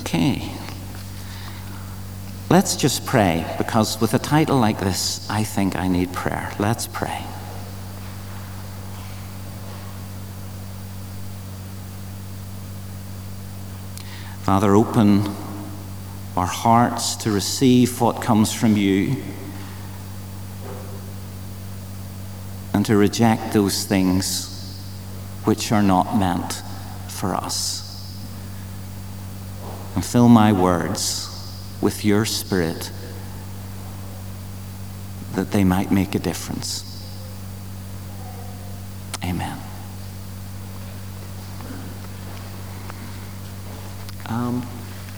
Okay. Let's just pray because with a title like this, I think I need prayer. Let's pray. Father, open our hearts to receive what comes from you and to reject those things which are not meant for us. And fill my words with your Spirit that they might make a difference. Amen. Um,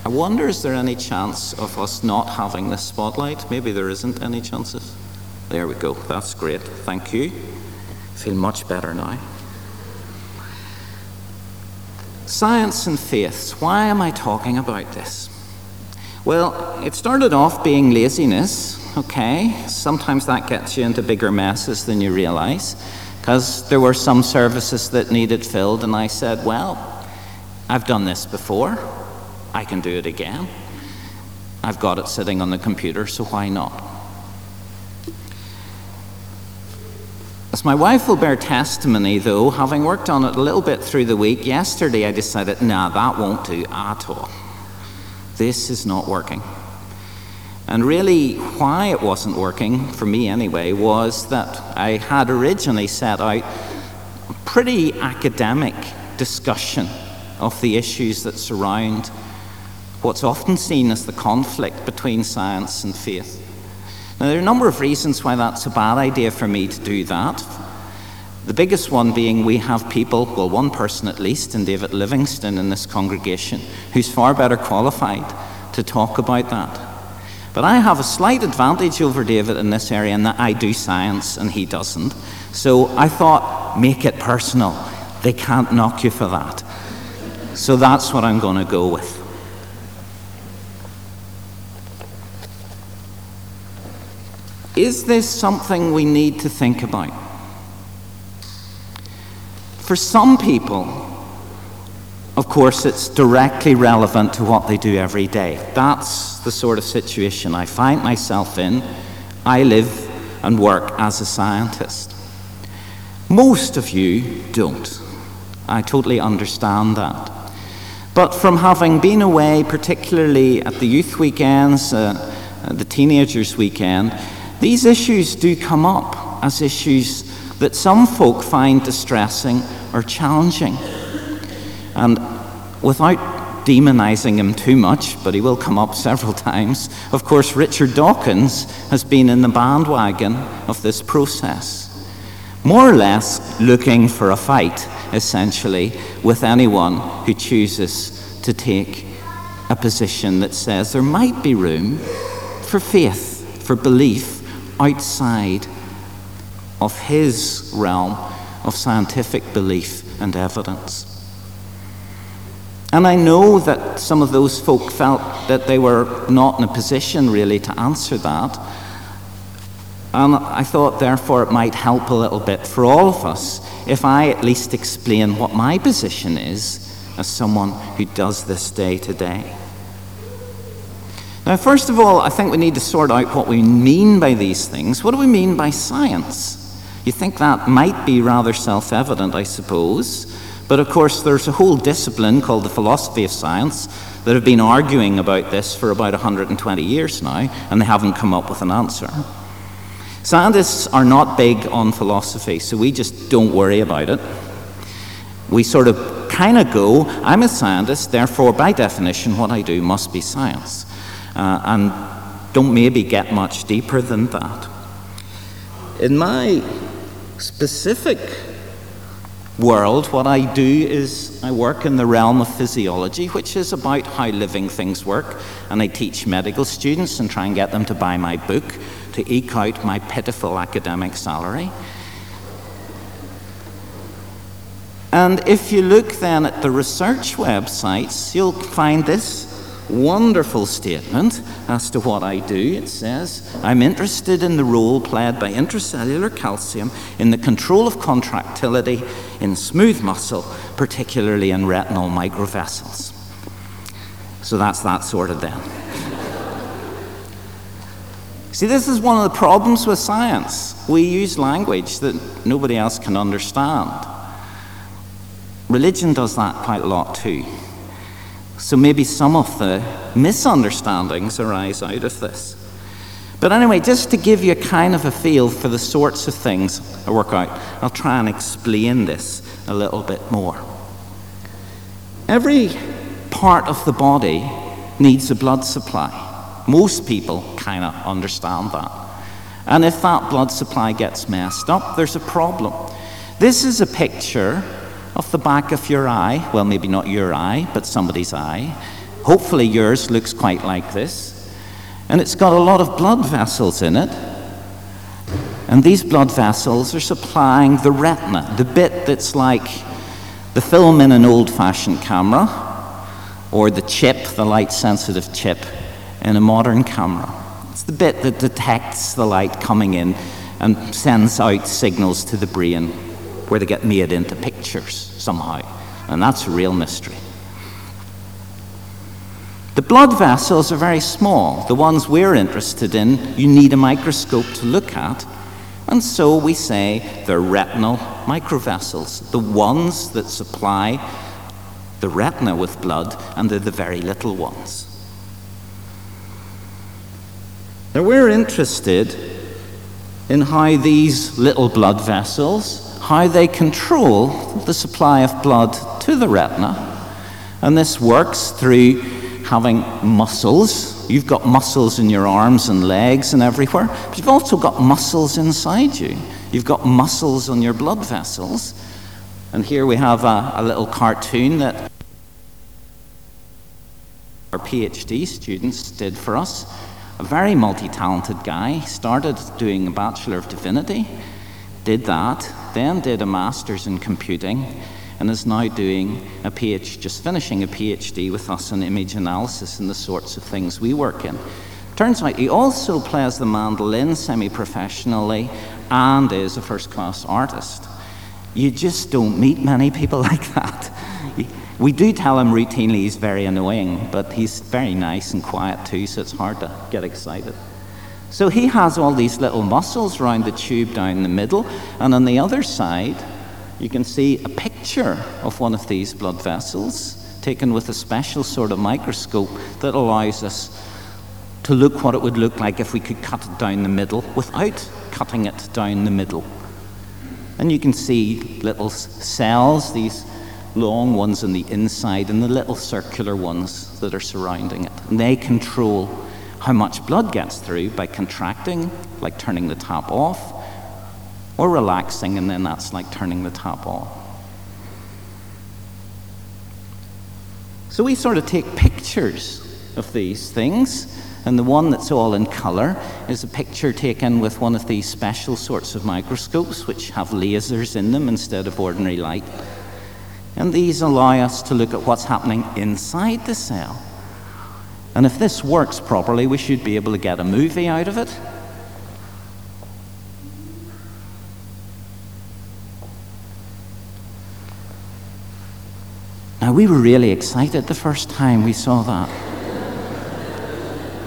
I wonder is there any chance of us not having this spotlight? Maybe there isn't any chances. There we go. That's great. Thank you. I feel much better now. Science and faiths. Why am I talking about this? Well, it started off being laziness, okay? Sometimes that gets you into bigger messes than you realize, because there were some services that needed filled, and I said, well, I've done this before, I can do it again. I've got it sitting on the computer, so why not? As my wife will bear testimony, though, having worked on it a little bit through the week, yesterday I decided, nah, that won't do at all. This is not working. And really, why it wasn't working, for me anyway, was that I had originally set out a pretty academic discussion of the issues that surround what's often seen as the conflict between science and faith. Now, there are a number of reasons why that's a bad idea for me to do that. The biggest one being we have people, well, one person at least, in David Livingstone in this congregation, who's far better qualified to talk about that. But I have a slight advantage over David in this area in that I do science and he doesn't. So I thought, make it personal. They can't knock you for that. So that's what I'm going to go with. Is this something we need to think about? For some people, of course, it's directly relevant to what they do every day. That's the sort of situation I find myself in. I live and work as a scientist. Most of you don't. I totally understand that. But from having been away, particularly at the youth weekends, uh, the teenagers' weekend, these issues do come up as issues that some folk find distressing or challenging. And without demonizing him too much, but he will come up several times, of course, Richard Dawkins has been in the bandwagon of this process. More or less looking for a fight, essentially, with anyone who chooses to take a position that says there might be room for faith, for belief, outside of his realm of scientific belief and evidence. And I know that some of those folk felt that they were not in a position really to answer that. And I thought, therefore, it might help a little bit for all of us if I at least explain what my position is as someone who does this day to day. Now, first of all, I think we need to sort out what we mean by these things. What do we mean by science? You think that might be rather self evident, I suppose. But of course, there's a whole discipline called the philosophy of science that have been arguing about this for about 120 years now, and they haven't come up with an answer. Scientists are not big on philosophy, so we just don't worry about it. We sort of kind of go, I'm a scientist, therefore, by definition, what I do must be science uh, and don't maybe get much deeper than that. In my specific world, what I do is I work in the realm of physiology, which is about how living things work, and I teach medical students and try and get them to buy my book to eke out my pitiful academic salary. And if you look then at the research websites, you'll find this wonderful statement as to what I do. It says, I'm interested in the role played by intracellular calcium in the control of contractility in smooth muscle, particularly in retinal microvessels. So that's that sorted then. See, this is one of the problems with science. We use language that nobody else can understand. Religion does that quite a lot too. So maybe some of the misunderstandings arise out of this. But anyway, just to give you a kind of a feel for the sorts of things I work out, I'll try and explain this a little bit more. Every part of the body needs a blood supply. Most people kind of understand that. And if that blood supply gets messed up, there's a problem. This is a picture of the back of your eye. Well, maybe not your eye, but somebody's eye. Hopefully, yours looks quite like this. And it's got a lot of blood vessels in it. And these blood vessels are supplying the retina, the bit that's like the film in an old fashioned camera, or the chip, the light sensitive chip in a modern camera. It's the bit that detects the light coming in and sends out signals to the brain where they get made into pictures somehow. And that's a real mystery. The blood vessels are very small. The ones we're interested in, you need a microscope to look at. And so we say they're retinal microvessels, the ones that supply the retina with blood, and they're the very little ones. Now, we're interested in how these little blood vessels, how they control the supply of blood to the retina. And this works through having muscles. You've got muscles in your arms and legs and everywhere, but you've also got muscles inside you. You've got muscles on your blood vessels. And here we have a, a little cartoon that our PhD students did for us a very multi talented guy. Started doing a Bachelor of Divinity, did that, then did a Master's in Computing, and is now doing a PhD, just finishing a PhD with us in image analysis and the sorts of things we work in. Turns out he also plays the mandolin semi professionally and is a first class artist. You just don't meet many people like that. We do tell him routinely he's very annoying, but he's very nice and quiet too, so it's hard to get excited. So he has all these little muscles around the tube down the middle, and on the other side, you can see a picture of one of these blood vessels taken with a special sort of microscope that allows us to look what it would look like if we could cut it down the middle without cutting it down the middle. And you can see little cells, these long ones on the inside and the little circular ones that are surrounding it. And they control how much blood gets through by contracting, like turning the tap off, or relaxing, and then that's like turning the tap off. So we sort of take pictures of these things, and the one that's all in color is a picture taken with one of these special sorts of microscopes which have lasers in them instead of ordinary light. And these allow us to look at what's happening inside the cell. And if this works properly, we should be able to get a movie out of it. Now, we were really excited the first time we saw that.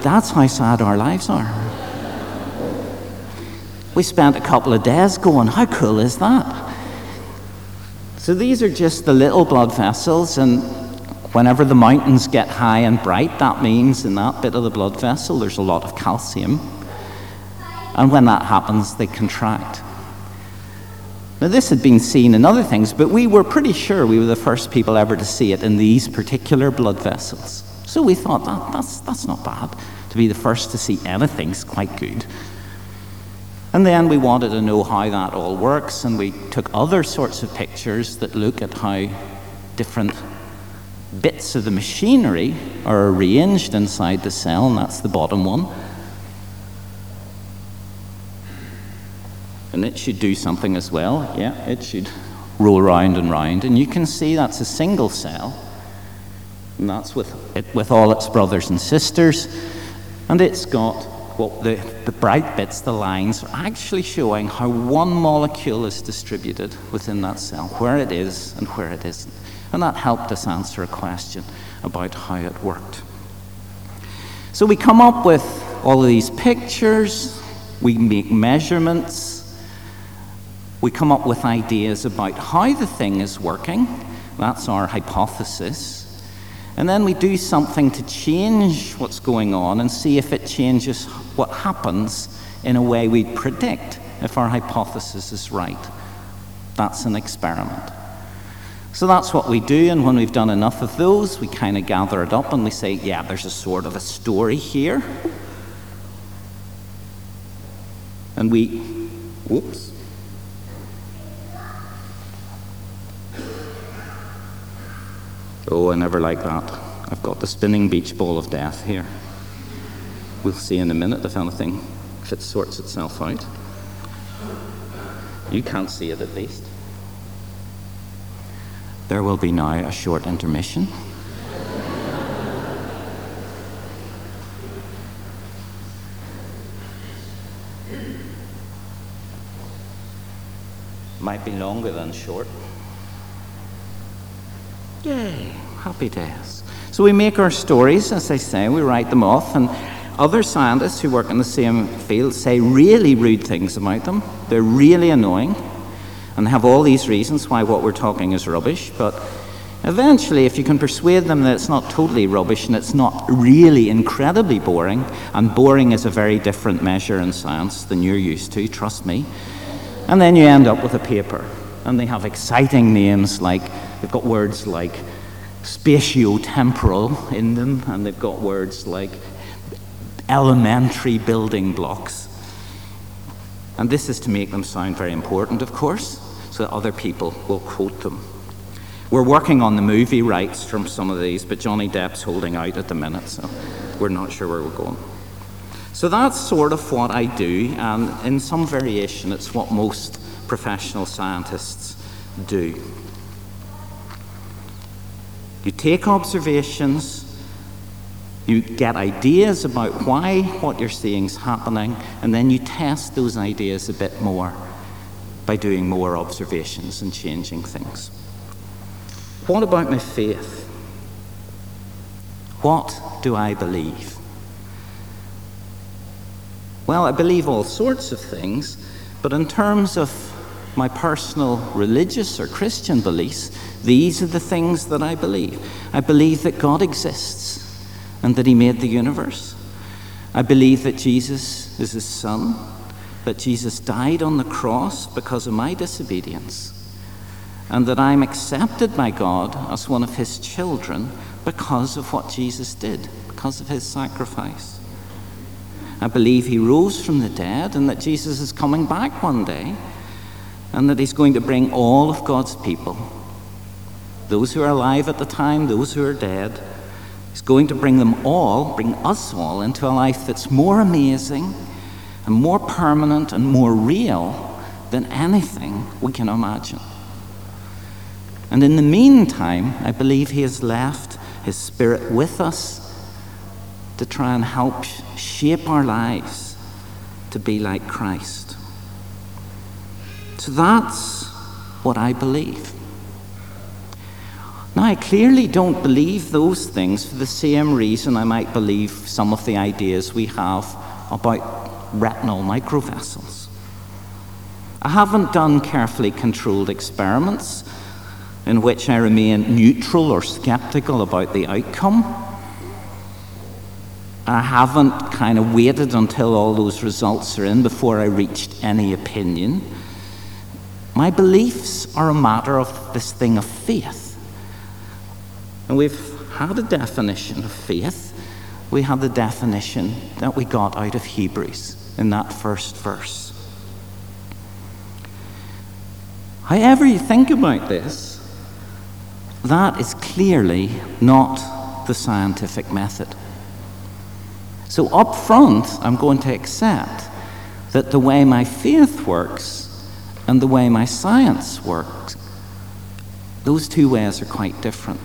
That's how sad our lives are. We spent a couple of days going, How cool is that? So these are just the little blood vessels, and whenever the mountains get high and bright, that means in that bit of the blood vessel there's a lot of calcium. And when that happens, they contract. Now, this had been seen in other things, but we were pretty sure we were the first people ever to see it in these particular blood vessels. So we thought that, that's, that's not bad. To be the first to see anything's quite good. And then we wanted to know how that all works, and we took other sorts of pictures that look at how different bits of the machinery are arranged inside the cell, and that's the bottom one. And it should do something as well. Yeah, it should roll round and round. And you can see that's a single cell. And that's with, it, with all its brothers and sisters. And it's got well, the, the bright bits, the lines, are actually showing how one molecule is distributed within that cell, where it is and where it isn't. And that helped us answer a question about how it worked. So we come up with all of these pictures, we make measurements, we come up with ideas about how the thing is working. That's our hypothesis. And then we do something to change what's going on and see if it changes what happens in a way we predict if our hypothesis is right. That's an experiment. So that's what we do, and when we've done enough of those, we kind of gather it up and we say, yeah, there's a sort of a story here. And we, whoops. Oh, I never like that. I've got the spinning beach ball of death here. We'll see in a minute if anything, if it sorts itself out. You can't see it at least. There will be now a short intermission. Might be longer than short. Yay, happy days. So we make our stories, as I say, we write them off, and other scientists who work in the same field say really rude things about them. They're really annoying and have all these reasons why what we're talking is rubbish, but eventually, if you can persuade them that it's not totally rubbish and it's not really incredibly boring, and boring is a very different measure in science than you're used to, trust me, and then you end up with a paper. And they have exciting names like, they've got words like spatio-temporal in them, and they've got words like elementary building blocks. And this is to make them sound very important, of course, so that other people will quote them. We're working on the movie rights from some of these, but Johnny Depp's holding out at the minute, so we're not sure where we're going. So that's sort of what I do, and in some variation, it's what most professional scientists do. You take observations, you get ideas about why what you're seeing is happening, and then you test those ideas a bit more by doing more observations and changing things. What about my faith? What do I believe? Well, I believe all sorts of things, but in terms of my personal religious or Christian beliefs, these are the things that I believe. I believe that God exists and that He made the universe. I believe that Jesus is His Son, that Jesus died on the cross because of my disobedience, and that I'm accepted by God as one of His children because of what Jesus did, because of His sacrifice. I believe He rose from the dead and that Jesus is coming back one day and that He's going to bring all of God's people, those who are alive at the time, those who are dead He's going to bring them all, bring us all, into a life that's more amazing and more permanent and more real than anything we can imagine. And in the meantime, I believe He has left His Spirit with us to try and help shape our lives to be like Christ. So that's what I believe. Now, I clearly don't believe those things for the same reason I might believe some of the ideas we have about retinal microvessels. I haven't done carefully controlled experiments in which I remain neutral or skeptical about the outcome. I haven't kind of waited until all those results are in before I reached any opinion. My beliefs are a matter of this thing of faith. And we've had a definition of faith. We have the definition that we got out of Hebrews in that first verse. However, you think about this, that is clearly not the scientific method. So, up front, I'm going to accept that the way my faith works and the way my science works, those two ways are quite different.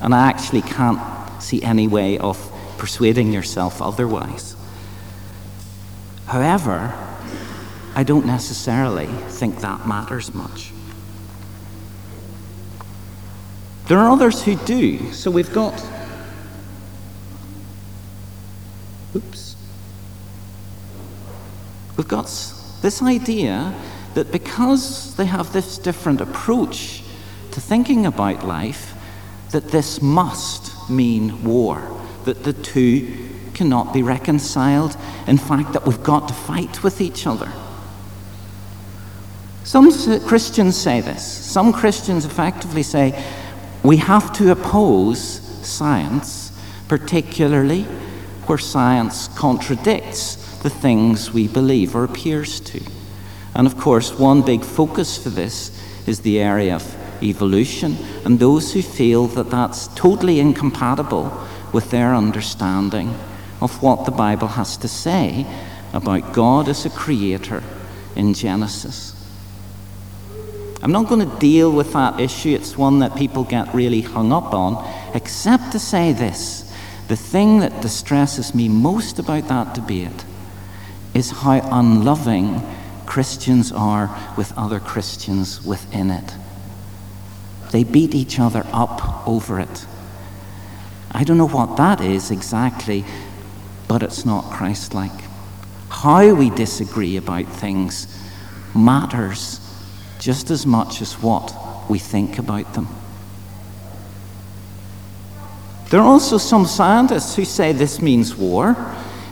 And I actually can't see any way of persuading yourself otherwise. However, I don't necessarily think that matters much. There are others who do. So we've got Oops. We've got this idea that because they have this different approach to thinking about life, that this must mean war, that the two cannot be reconciled. In fact, that we've got to fight with each other. Some Christians say this. Some Christians effectively say we have to oppose science, particularly where science contradicts the things we believe or appears to. And of course, one big focus for this is the area of evolution, and those who feel that that's totally incompatible with their understanding of what the Bible has to say about God as a creator in Genesis. I'm not going to deal with that issue, it's one that people get really hung up on, except to say this the thing that distresses me most about that debate is how unloving Christians are with other Christians within it. They beat each other up over it. I don't know what that is exactly, but it's not Christ like. How we disagree about things matters just as much as what we think about them. There are also some scientists who say this means war,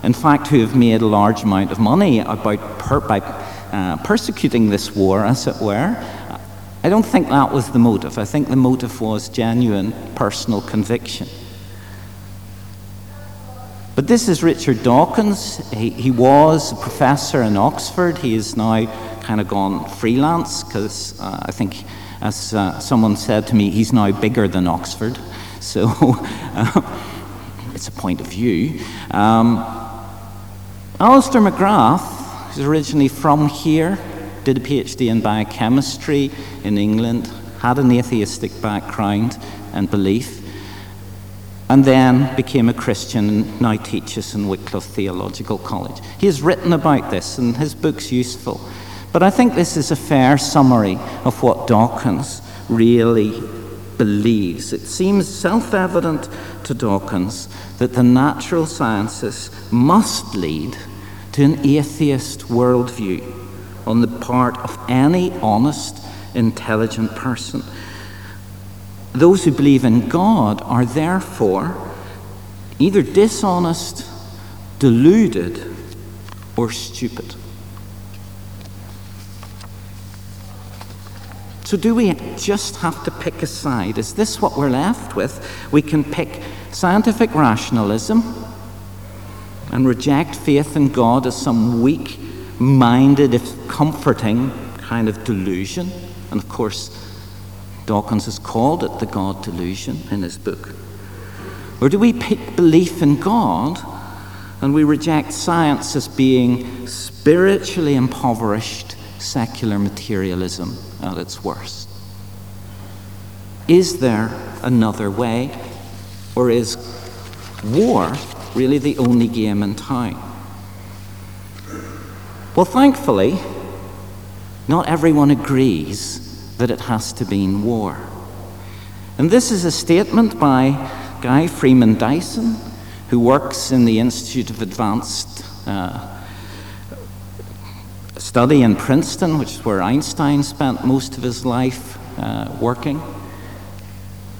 in fact, who have made a large amount of money about per- by uh, persecuting this war, as it were. I don't think that was the motive. I think the motive was genuine personal conviction. But this is Richard Dawkins. He, he was a professor in Oxford. He is now kind of gone freelance because uh, I think, as uh, someone said to me, he's now bigger than Oxford. So uh, it's a point of view. Um, Alister McGrath, who's originally from here, did a PhD in biochemistry in England, had an atheistic background and belief and then became a Christian and now teaches in Wycliffe Theological College. He has written about this, and his book's useful. But I think this is a fair summary of what Dawkins really believes. It seems self evident to Dawkins that the natural sciences must lead to an atheist worldview on the part of any honest, intelligent person. Those who believe in God are therefore either dishonest, deluded, or stupid. So, do we just have to pick a side? Is this what we're left with? We can pick scientific rationalism and reject faith in God as some weak minded, if comforting, kind of delusion. And of course, Dawkins has called it the God delusion in his book. Or do we pick belief in God and we reject science as being spiritually impoverished secular materialism at its worst? Is there another way? Or is war really the only game in town? Well, thankfully, not everyone agrees that it has to be in war. And this is a statement by Guy Freeman Dyson, who works in the Institute of Advanced uh, Study in Princeton, which is where Einstein spent most of his life uh, working.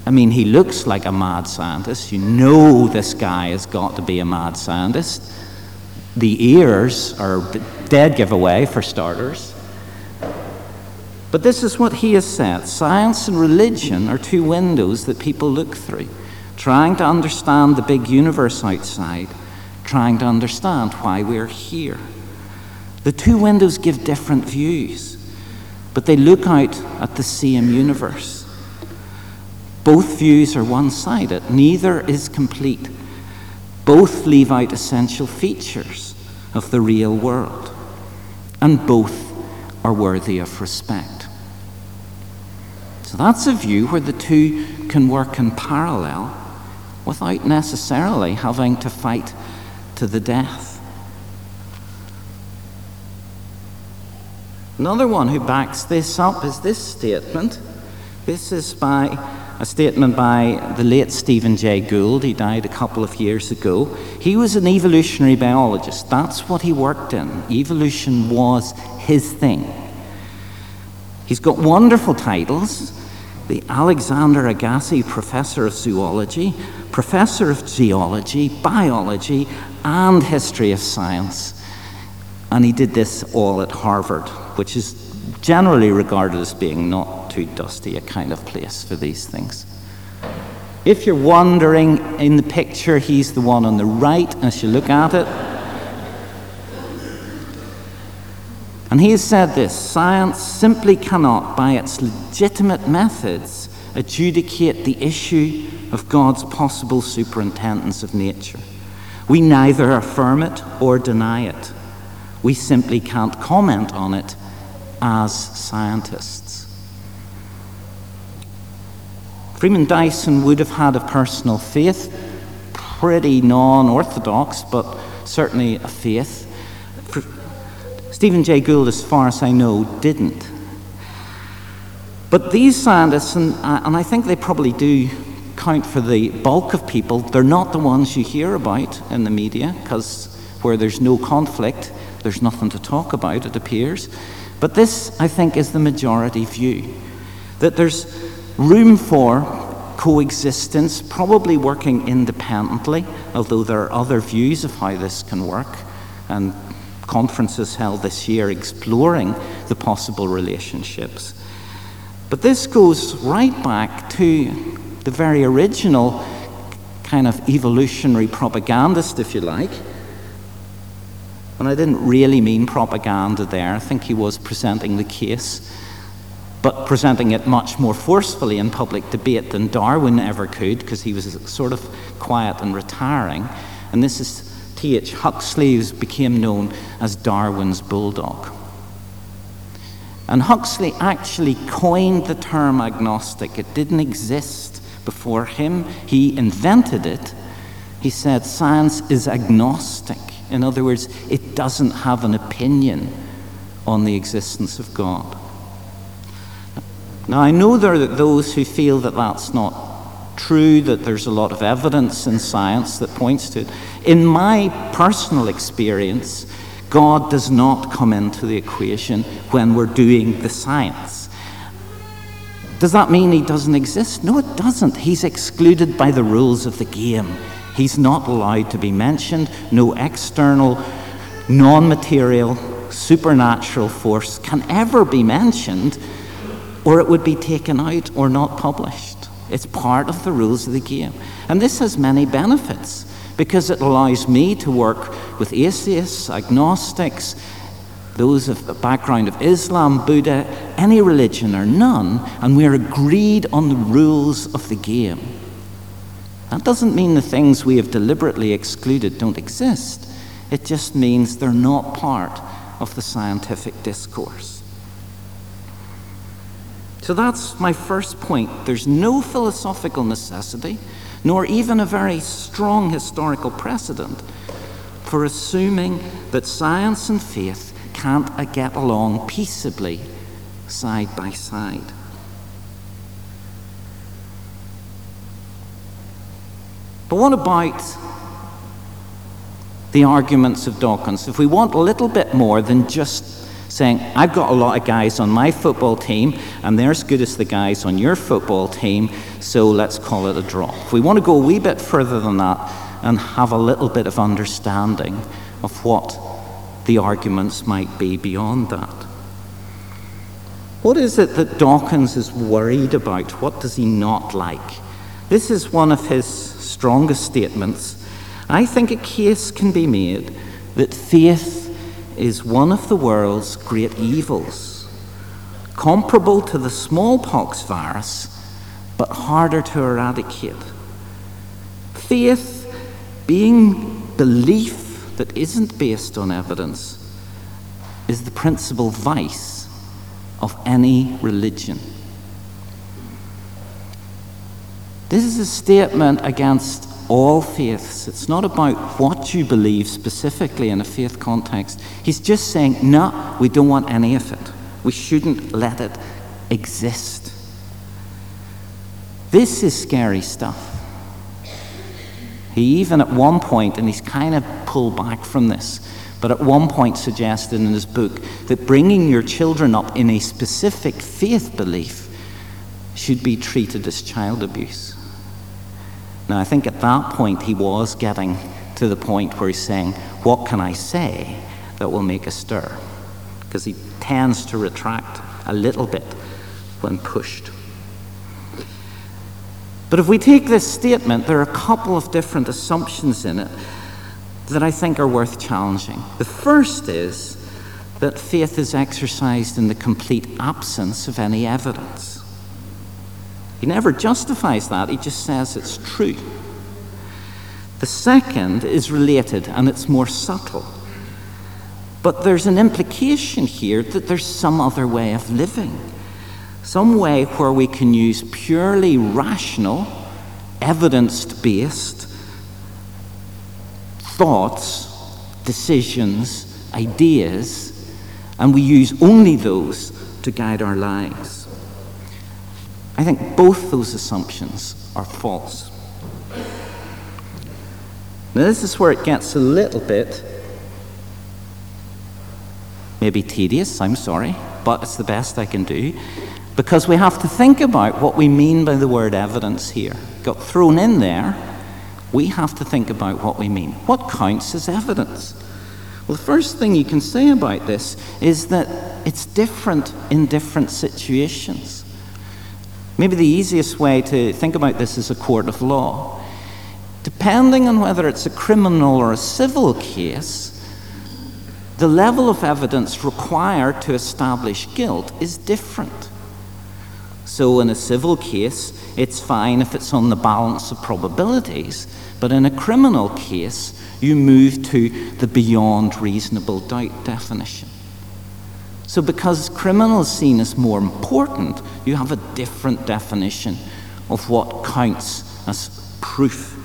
I mean, he looks like a mad scientist. You know this guy has got to be a mad scientist. The ears are dead giveaway, for starters. But this is what he has said science and religion are two windows that people look through, trying to understand the big universe outside, trying to understand why we're here. The two windows give different views, but they look out at the same universe. Both views are one sided, neither is complete. Both leave out essential features of the real world, and both are worthy of respect. So that's a view where the two can work in parallel without necessarily having to fight to the death. Another one who backs this up is this statement This is by a statement by the late Stephen Jay Gould. He died a couple of years ago. He was an evolutionary biologist. That's what he worked in. Evolution was his thing. He's got wonderful titles the Alexander Agassiz Professor of Zoology, Professor of Geology, Biology, and History of Science. And he did this all at Harvard, which is generally regarded as being not too dusty a kind of place for these things. If you're wondering in the picture, he's the one on the right as you look at it. And he has said this science simply cannot, by its legitimate methods, adjudicate the issue of God's possible superintendence of nature. We neither affirm it or deny it. We simply can't comment on it as scientists. Freeman Dyson would have had a personal faith, pretty non orthodox, but certainly a faith. Stephen Jay Gould, as far as I know, didn't. But these scientists, and, uh, and I think they probably do count for the bulk of people, they're not the ones you hear about in the media, because where there's no conflict, there's nothing to talk about, it appears. But this, I think, is the majority view that there's room for coexistence, probably working independently, although there are other views of how this can work, and conferences held this year exploring the possible relationships. But this goes right back to the very original kind of evolutionary propagandist, if you like, and I didn't really mean propaganda there. I think he was presenting the case, but presenting it much more forcefully in public debate than Darwin ever could, because he was sort of quiet and retiring. And this is T.H. Huxley, who became known as Darwin's bulldog. And Huxley actually coined the term agnostic. It didn't exist before him, he invented it. He said science is agnostic. In other words, it doesn't have an opinion on the existence of God. Now, I know there are those who feel that that's not true, that there's a lot of evidence in science that points to it. In my personal experience, God does not come into the equation when we're doing the science. Does that mean he doesn't exist? No, it doesn't. He's excluded by the rules of the game. He's not allowed to be mentioned. No external, non material, supernatural force can ever be mentioned, or it would be taken out or not published. It's part of the rules of the game. And this has many benefits because it allows me to work with atheists, agnostics, those of the background of Islam, Buddha, any religion or none, and we're agreed on the rules of the game. That doesn't mean the things we have deliberately excluded don't exist. It just means they're not part of the scientific discourse. So that's my first point. There's no philosophical necessity, nor even a very strong historical precedent for assuming that science and faith can't uh, get along peaceably side by side. But what about the arguments of Dawkins? If we want a little bit more than just saying, I've got a lot of guys on my football team, and they're as good as the guys on your football team, so let's call it a draw. If we want to go a wee bit further than that and have a little bit of understanding of what the arguments might be beyond that. What is it that Dawkins is worried about? What does he not like? This is one of his strongest statements, I think a case can be made that faith is one of the world's great evils, comparable to the smallpox virus, but harder to eradicate. Faith being belief that isn't based on evidence is the principal vice of any religion. This is a statement against all faiths. It's not about what you believe specifically in a faith context. He's just saying, no, we don't want any of it. We shouldn't let it exist. This is scary stuff. He even at one point, and he's kind of pulled back from this, but at one point suggested in his book that bringing your children up in a specific faith belief should be treated as child abuse. Now, I think at that point he was getting to the point where he's saying, What can I say that will make a stir? Because he tends to retract a little bit when pushed. But if we take this statement, there are a couple of different assumptions in it that I think are worth challenging. The first is that faith is exercised in the complete absence of any evidence. He never justifies that, he just says it's true. The second is related and it's more subtle. But there's an implication here that there's some other way of living some way where we can use purely rational, evidence based thoughts, decisions, ideas, and we use only those to guide our lives. I think both those assumptions are false. Now, this is where it gets a little bit maybe tedious, I'm sorry, but it's the best I can do because we have to think about what we mean by the word evidence here. Got thrown in there, we have to think about what we mean. What counts as evidence? Well, the first thing you can say about this is that it's different in different situations. Maybe the easiest way to think about this is a court of law. Depending on whether it's a criminal or a civil case, the level of evidence required to establish guilt is different. So, in a civil case, it's fine if it's on the balance of probabilities, but in a criminal case, you move to the beyond reasonable doubt definition. So, because criminal is seen as more important, you have a different definition of what counts as proof.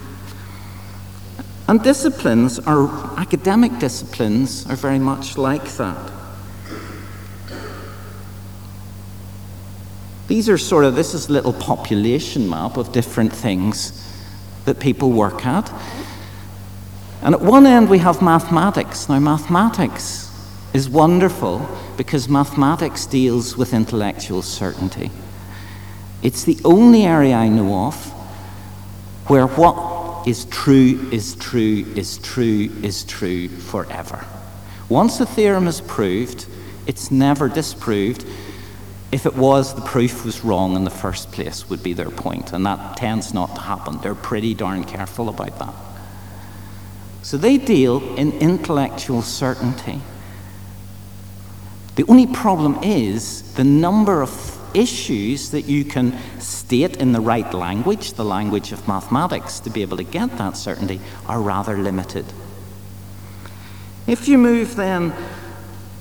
And disciplines are, academic disciplines are very much like that. These are sort of, this is a little population map of different things that people work at. And at one end, we have mathematics. Now, mathematics is wonderful because mathematics deals with intellectual certainty. It's the only area I know of where what is true is true is true is true forever. Once a theorem is proved, it's never disproved if it was, the proof was wrong in the first place, would be their point, and that tends not to happen. They're pretty darn careful about that. So they deal in intellectual certainty. The only problem is the number of issues that you can state in the right language, the language of mathematics, to be able to get that certainty, are rather limited. If you move then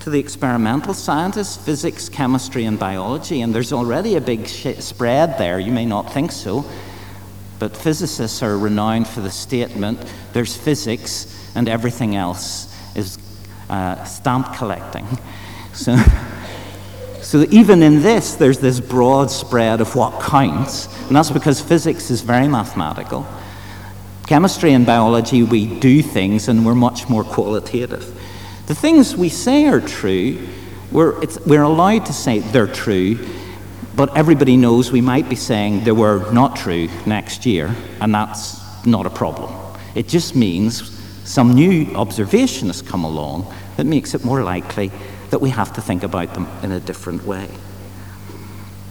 to the experimental scientists, physics, chemistry, and biology, and there's already a big spread there. You may not think so, but physicists are renowned for the statement there's physics and everything else is uh, stamp collecting. So, so even in this, there's this broad spread of what counts, and that's because physics is very mathematical. Chemistry and biology, we do things and we're much more qualitative. The things we say are true, we're, we're allowed to say they're true, but everybody knows we might be saying they were not true next year, and that's not a problem. It just means some new observation has come along that makes it more likely that we have to think about them in a different way.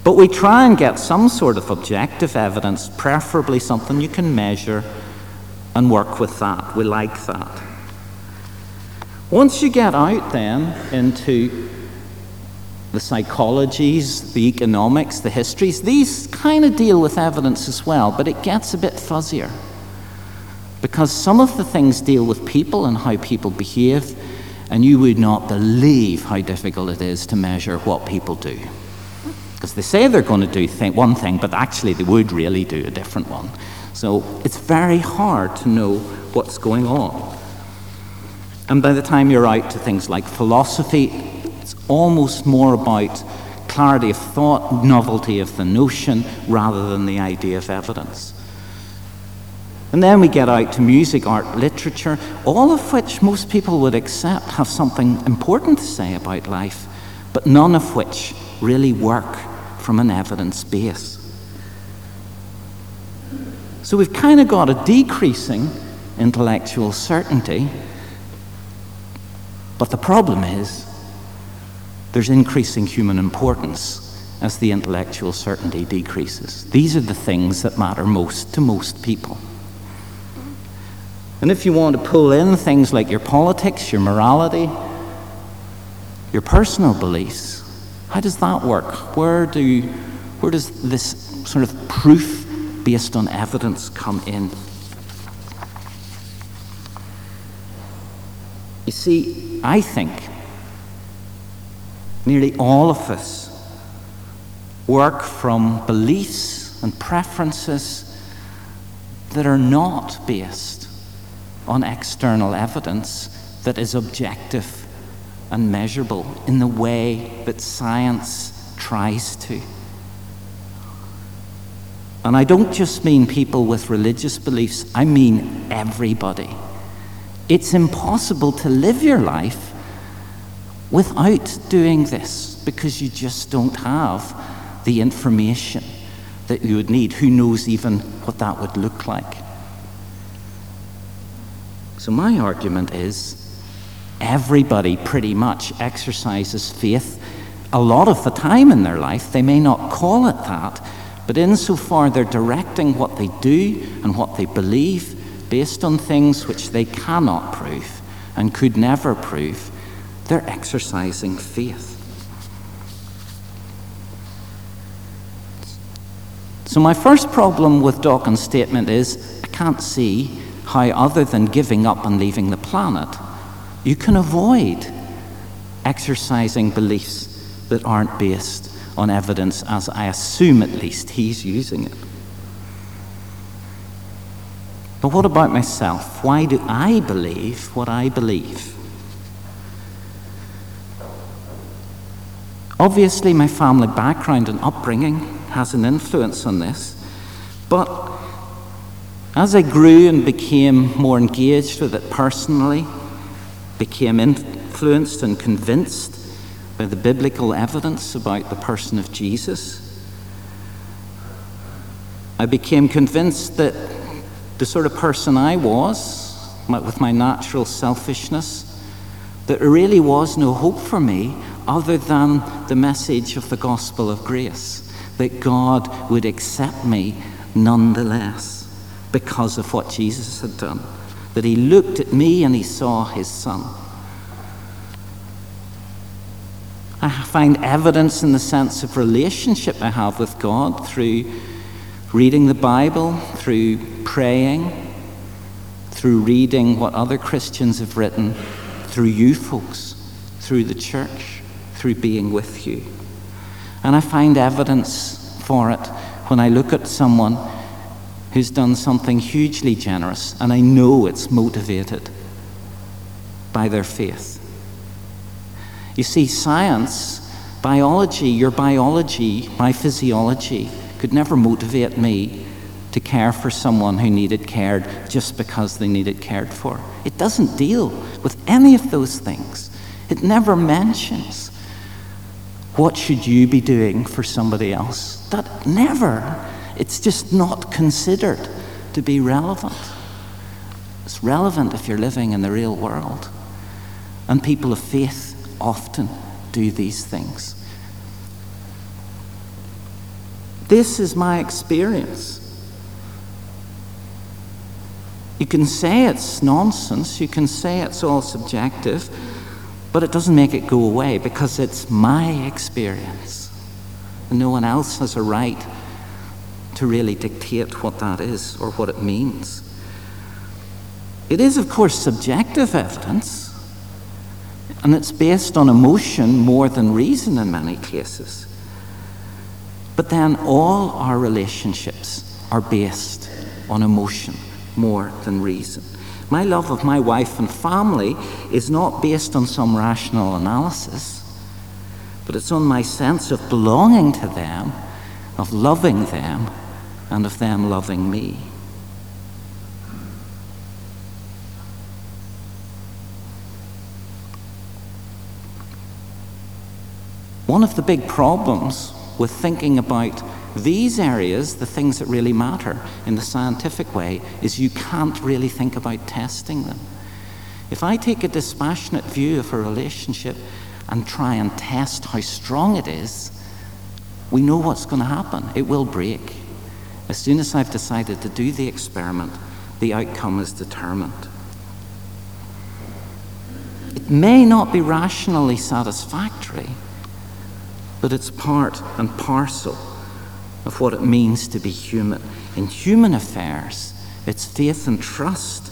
But we try and get some sort of objective evidence, preferably something you can measure, and work with that. We like that. Once you get out then into the psychologies, the economics, the histories, these kind of deal with evidence as well, but it gets a bit fuzzier. Because some of the things deal with people and how people behave, and you would not believe how difficult it is to measure what people do. Because they say they're going to do th- one thing, but actually they would really do a different one. So it's very hard to know what's going on. And by the time you're out to things like philosophy, it's almost more about clarity of thought, novelty of the notion, rather than the idea of evidence. And then we get out to music, art, literature, all of which most people would accept have something important to say about life, but none of which really work from an evidence base. So we've kind of got a decreasing intellectual certainty, but the problem is there's increasing human importance as the intellectual certainty decreases. These are the things that matter most to most people. And if you want to pull in things like your politics, your morality, your personal beliefs, how does that work? Where, do, where does this sort of proof based on evidence come in? You see, I think nearly all of us work from beliefs and preferences that are not based on external evidence that is objective and measurable in the way that science tries to. And I don't just mean people with religious beliefs, I mean everybody. It's impossible to live your life without doing this because you just don't have the information that you would need. Who knows even what that would look like? So, my argument is everybody pretty much exercises faith a lot of the time in their life. They may not call it that, but insofar they're directing what they do and what they believe based on things which they cannot prove and could never prove, they're exercising faith. So, my first problem with Dawkins' statement is I can't see how, other than giving up and leaving the planet, you can avoid exercising beliefs that aren't based on evidence, as I assume at least he's using it. But what about myself? Why do I believe what I believe? Obviously, my family background and upbringing has an influence on this, but as I grew and became more engaged with it personally, became influenced and convinced by the biblical evidence about the person of Jesus, I became convinced that the sort of person I was, with my natural selfishness, that there really was no hope for me other than the message of the gospel of grace, that God would accept me nonetheless because of what Jesus had done. That he looked at me and he saw his son. I find evidence in the sense of relationship I have with God through reading the Bible, through praying, through reading what other Christians have written, through you folks, through the church, through being with you. And I find evidence for it when I look at someone who's done something hugely generous, and I know it's motivated by their faith. You see, science, biology, your biology, my physiology, could never motivate me to care for someone who needed cared just because they needed cared for. It doesn't deal with any of those things. It never mentions what should you be doing for somebody else. That never it's just not considered to be relevant. It's relevant if you're living in the real world. And people of faith often do these things. This is my experience. You can say it's nonsense, you can say it's all subjective, but it doesn't make it go away because it's my experience. And no one else has a right to really dictate what that is or what it means. It is, of course, subjective evidence, and it's based on emotion more than reason in many cases. But then all our relationships are based on emotion more than reason. My love of my wife and family is not based on some rational analysis, but it's on my sense of belonging to them, of loving them, and of them loving me. One of the big problems with thinking about these areas, the things that really matter in the scientific way, is you can't really think about testing them. If I take a dispassionate view of a relationship and try and test how strong it is, we know what's going to happen. It will break. As soon as I've decided to do the experiment, the outcome is determined. It may not be rationally satisfactory but it's part and parcel of what it means to be human. In human affairs, it's faith and trust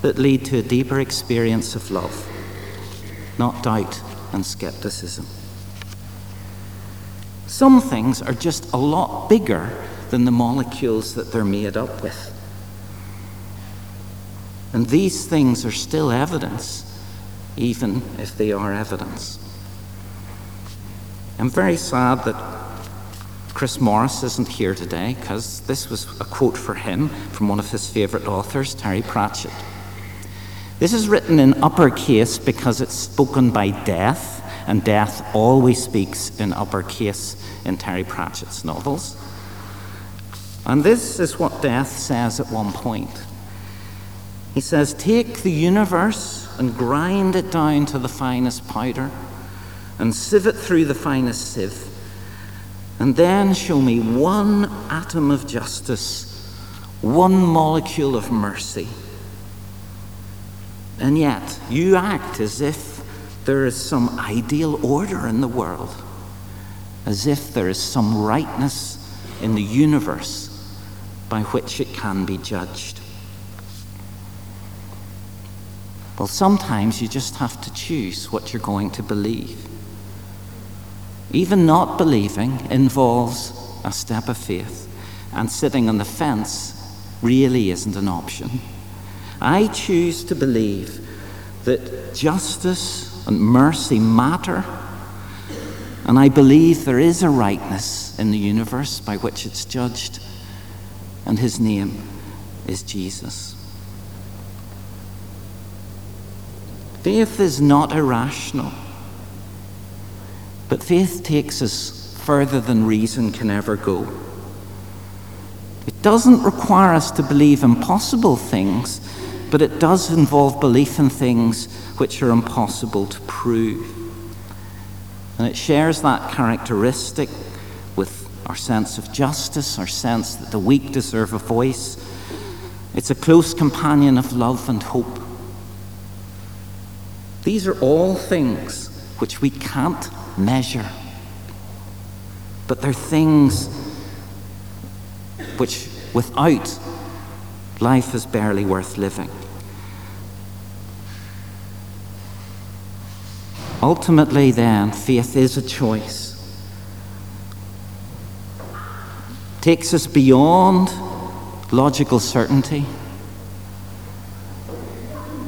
that lead to a deeper experience of love, not doubt and skepticism. Some things are just a lot bigger than the molecules that they're made up with. And these things are still evidence, even if they are evidence. I'm very sad that Chris Morris isn't here today because this was a quote for him from one of his favourite authors, Terry Pratchett. This is written in uppercase because it's spoken by death, and death always speaks in uppercase in Terry Pratchett's novels. And this is what death says at one point. He says, Take the universe and grind it down to the finest powder and sieve it through the finest sieve, and then show me one atom of justice, one molecule of mercy. And yet, you act as if there is some ideal order in the world, as if there is some rightness in the universe by which it can be judged. Well, sometimes you just have to choose what you're going to believe. Even not believing involves a step of faith, and sitting on the fence really isn't an option. I choose to believe that justice and mercy matter, and I believe there is a rightness in the universe by which it's judged, and his name is Jesus. Faith is not irrational. But faith takes us further than reason can ever go. It doesn't require us to believe impossible things, but it does involve belief in things which are impossible to prove. And it shares that characteristic with our sense of justice, our sense that the weak deserve a voice. It's a close companion of love and hope. These are all things which we can't measure. But they're things which, without, life is barely worth living. Ultimately, then, faith is a choice. Takes us beyond logical certainty.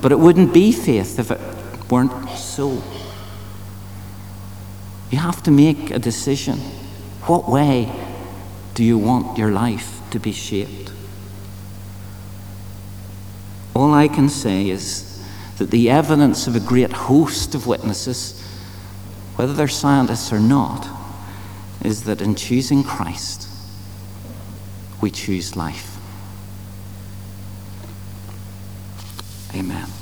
But it wouldn't be faith if it weren't so. You have to make a decision. What way do you want your life to be shaped? All I can say is that the evidence of a great host of witnesses, whether they're scientists or not, is that in choosing Christ, we choose life. Amen.